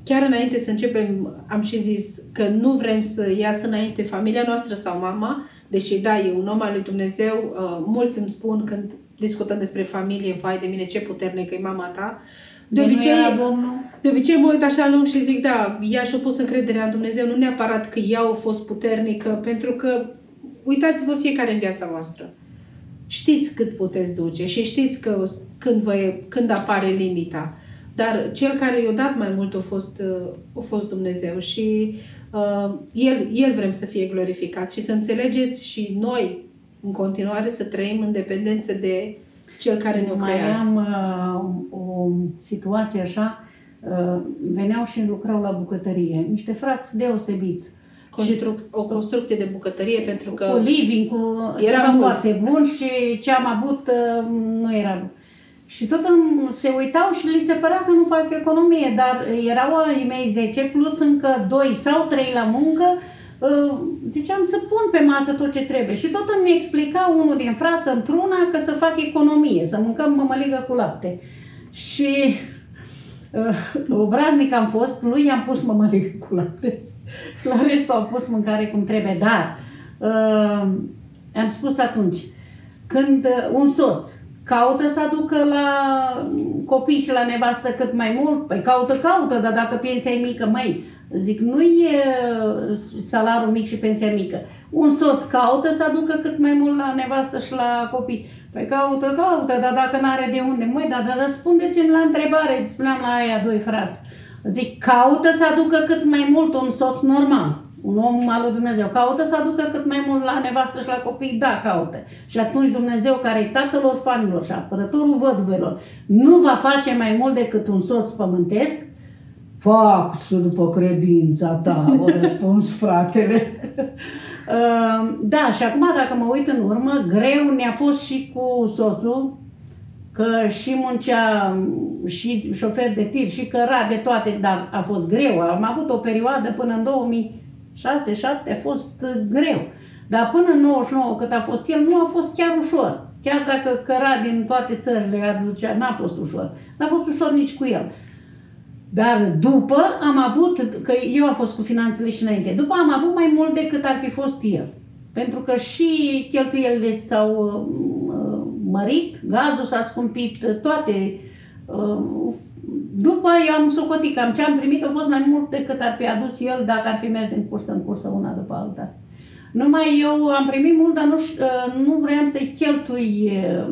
chiar înainte să începem, am și zis că nu vrem să iasă înainte familia noastră sau mama, deși da, e un om al lui Dumnezeu. Uh, mulți îmi spun când discutăm despre familie, vai de mine, ce puternică e mama ta. De obicei, de obicei mă uit așa lung și zic, da, ea și-a pus încrederea în Dumnezeu, nu neapărat că ea a fost puternică, pentru că uitați-vă fiecare în viața voastră. Știți cât puteți duce și știți că când, vă, când apare limita. Dar cel care i-a dat mai mult a fost, a fost Dumnezeu și uh, el, el vrem să fie glorificat și să înțelegeți și noi în continuare să trăim în dependență de cel care ne-a Mai creat. am uh, o situație așa, uh, veneau și lucrau la bucătărie, niște frați deosebiți. Construc, o construcție de bucătărie pentru că Cu living, cu Era ceva mulți. foarte bun și ce am avut uh, nu era bun. Și tot îmi- se uitau și li se părea că nu fac economie, dar erau ai mei 10 plus încă 2 sau 3 la muncă, uh, ziceam să pun pe masă tot ce trebuie. Și tot îmi explica unul din frață într-una că să fac economie, să mâncăm mămăligă cu lapte. Și uh, obraznic am fost, lui i-am pus mămăligă cu lapte. La restul au pus mâncare cum trebuie, dar uh, am spus atunci, când uh, un soț caută să aducă la copii și la nevastă cât mai mult, păi caută, caută, dar dacă pensia e mică, măi, zic, nu e uh, salariul mic și pensia mică. Un soț caută să aducă cât mai mult la nevastă și la copii. Păi caută, caută, dar dacă n-are de unde, măi, dar, dar răspundeți-mi la întrebare, îți spuneam la aia doi frați. Zic, caută să aducă cât mai mult un soț normal, un om al lui Dumnezeu. Caută să aducă cât mai mult la nevastă și la copii? Da, caută. Și atunci Dumnezeu, care e tatăl orfanilor și apărătorul văduvelor, nu va face mai mult decât un soț pământesc? Fac să după credința ta, a răspuns fratele. Uh, da, și acum dacă mă uit în urmă, greu ne-a fost și cu soțul, că și muncea și șofer de tir și căra de toate, dar a fost greu. Am avut o perioadă până în 2006-2007 a fost uh, greu. Dar până în 99 cât a fost el, nu a fost chiar ușor. Chiar dacă căra din toate țările aducea, n-a fost ușor. N-a fost ușor nici cu el. Dar după am avut, că eu am fost cu finanțele și înainte, după am avut mai mult decât ar fi fost el. Pentru că și cheltuielile s-au uh, mărit, gazul s-a scumpit, toate. Uh, după eu am socotit cam ce am primit a fost mai mult decât ar fi adus el dacă ar fi mers din cursă în cursă una după alta. Numai eu am primit mult, dar nu, ș- uh, nu vreau să-i cheltui uh,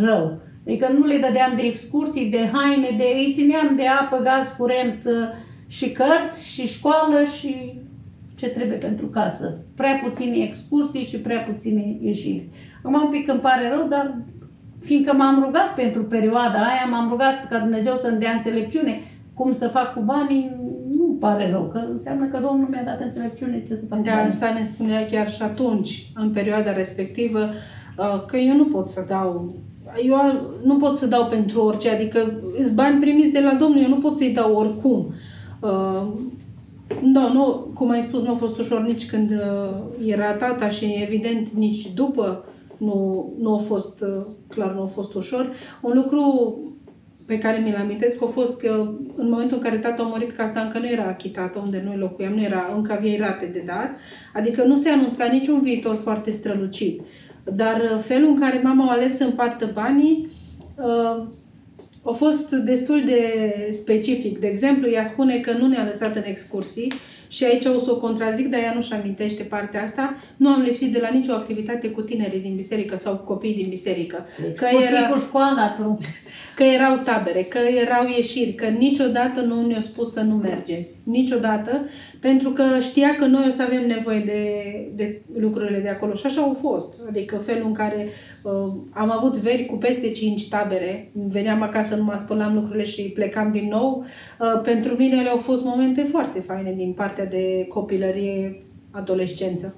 rău. Adică nu le dădeam de excursii, de haine, de îi țineam de apă, gaz, curent uh, și cărți și școală și ce trebuie pentru casă. Prea puține excursii și prea puține ieșiri. Acum un pic îmi pare rău, dar fiindcă m-am rugat pentru perioada aia, m-am rugat ca Dumnezeu să-mi dea înțelepciune cum să fac cu banii, nu pare rău, că înseamnă că Domnul mi-a dat înțelepciune ce să fac De cu banii. asta ne spunea chiar și atunci, în perioada respectivă, uh, că eu nu pot să dau eu nu pot să dau pentru orice, adică sunt bani primiți de la Domnul, eu nu pot să-i dau oricum. Uh, da, nu, cum ai spus, nu a fost ușor nici când uh, era tata și evident nici după nu, nu a fost, uh, clar nu a fost ușor. Un lucru pe care mi-l amintesc a fost că în momentul în care tata a murit, casa încă nu era achitată, unde noi locuiam, nu era, încă aveai rate de dat, adică nu se anunța niciun viitor foarte strălucit. Dar uh, felul în care mama a ales să împartă banii uh, a fost destul de specific. De exemplu, ea spune că nu ne-a lăsat în excursii și aici o să o contrazic, dar ea nu-și amintește partea asta. Nu am lipsit de la nicio activitate cu tinerii din biserică sau cu copiii din biserică. Că, Excursii era, cu școala, tu. că erau tabere, că erau ieșiri, că niciodată nu ne-a spus să nu mergeți. Niciodată, pentru că știa că noi o să avem nevoie de, de lucrurile de acolo. Și așa au fost. Adică felul în care uh, am avut veri cu peste 5 tabere, veneam acasă, nu mă spălam lucrurile și plecam din nou. Uh, pentru mine ele au fost momente foarte faine din partea de copilărie, adolescență.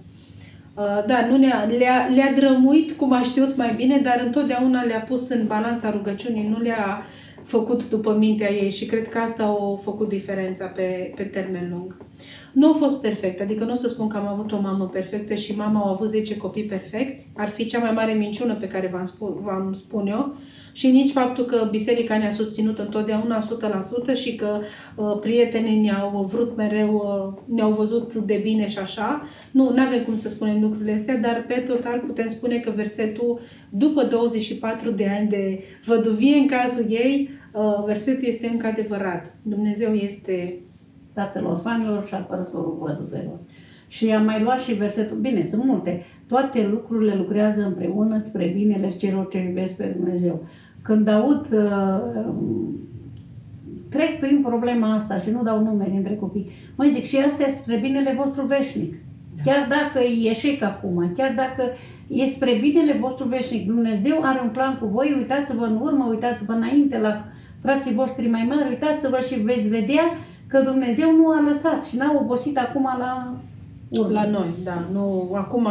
Uh, Da, nu ne-a, le-a, le-a drămuit cum a știut mai bine, dar întotdeauna le-a pus în balanța rugăciunii, nu le-a făcut după mintea ei și cred că asta a făcut diferența pe, pe termen lung. Nu au fost perfecte, adică nu o să spun că am avut o mamă perfectă și mama a avut 10 copii perfecți. Ar fi cea mai mare minciună pe care v-am spun, v-am spun eu. Și nici faptul că biserica ne-a susținut întotdeauna 100% și că uh, prietenii ne-au vrut mereu, uh, ne-au văzut de bine și așa. Nu, nu avem cum să spunem lucrurile astea, dar pe total putem spune că versetul, după 24 de ani de văduvie în cazul ei, uh, versetul este încă adevărat. Dumnezeu este tatăl orfanilor și apărătorul văduvelor. Și am mai luat și versetul, bine, sunt multe, toate lucrurile lucrează împreună spre binele celor ce iubesc pe Dumnezeu. Când aud, uh, trec prin problema asta și nu dau numere între copii, mai zic, și asta e spre binele vostru veșnic. Da. Chiar dacă e eșec acum, chiar dacă e spre binele vostru veșnic, Dumnezeu are un plan cu voi, uitați-vă în urmă, uitați-vă înainte la frații voștri mai mari, uitați-vă și veți vedea că Dumnezeu nu a lăsat și n-a obosit acum la urmă. La noi, da. Nu, acum,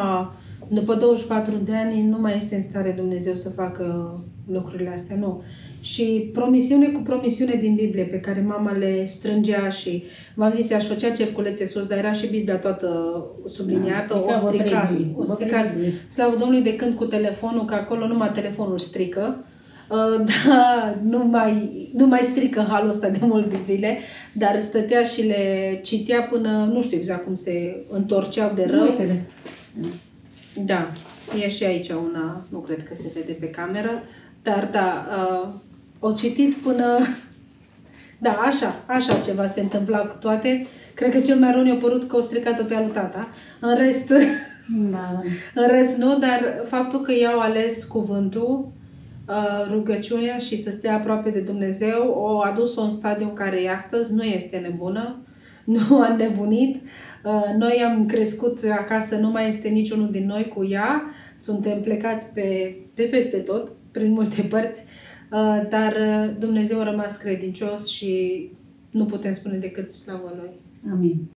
după 24 de ani, nu mai este în stare Dumnezeu să facă lucrurile astea, nu. Și promisiune cu promisiune din Biblie pe care mama le strângea și v-am zis, aș făcea cerculețe sus, dar era și Biblia toată subliniată, da, o stricat, o stricat. Slavă Domnului de când cu telefonul, că acolo numai telefonul strică. Uh, da, nu mai, nu mai strică halul ăsta de mult Bibliile, dar stătea și le citea până, nu știu exact cum se întorceau de rău. Uite-le. Da, e și aici una, nu cred că se vede pe cameră, dar da, uh, o citit până... Da, așa, așa ceva se întâmpla cu toate. Cred că cel mai rău ne-a părut că o stricat-o pe alu tata. În rest, Da. în rest nu, dar faptul că i-au ales cuvântul, uh, rugăciunea și să stea aproape de Dumnezeu, o adus-o în stadiu în care e astăzi, nu este nebună, nu a nebunit. Uh, Noi am crescut acasă, nu mai este niciunul din noi cu ea, suntem plecați pe, pe peste tot, prin multe părți, uh, dar uh, Dumnezeu a rămas credincios și nu putem spune decât slavă Lui. Amin.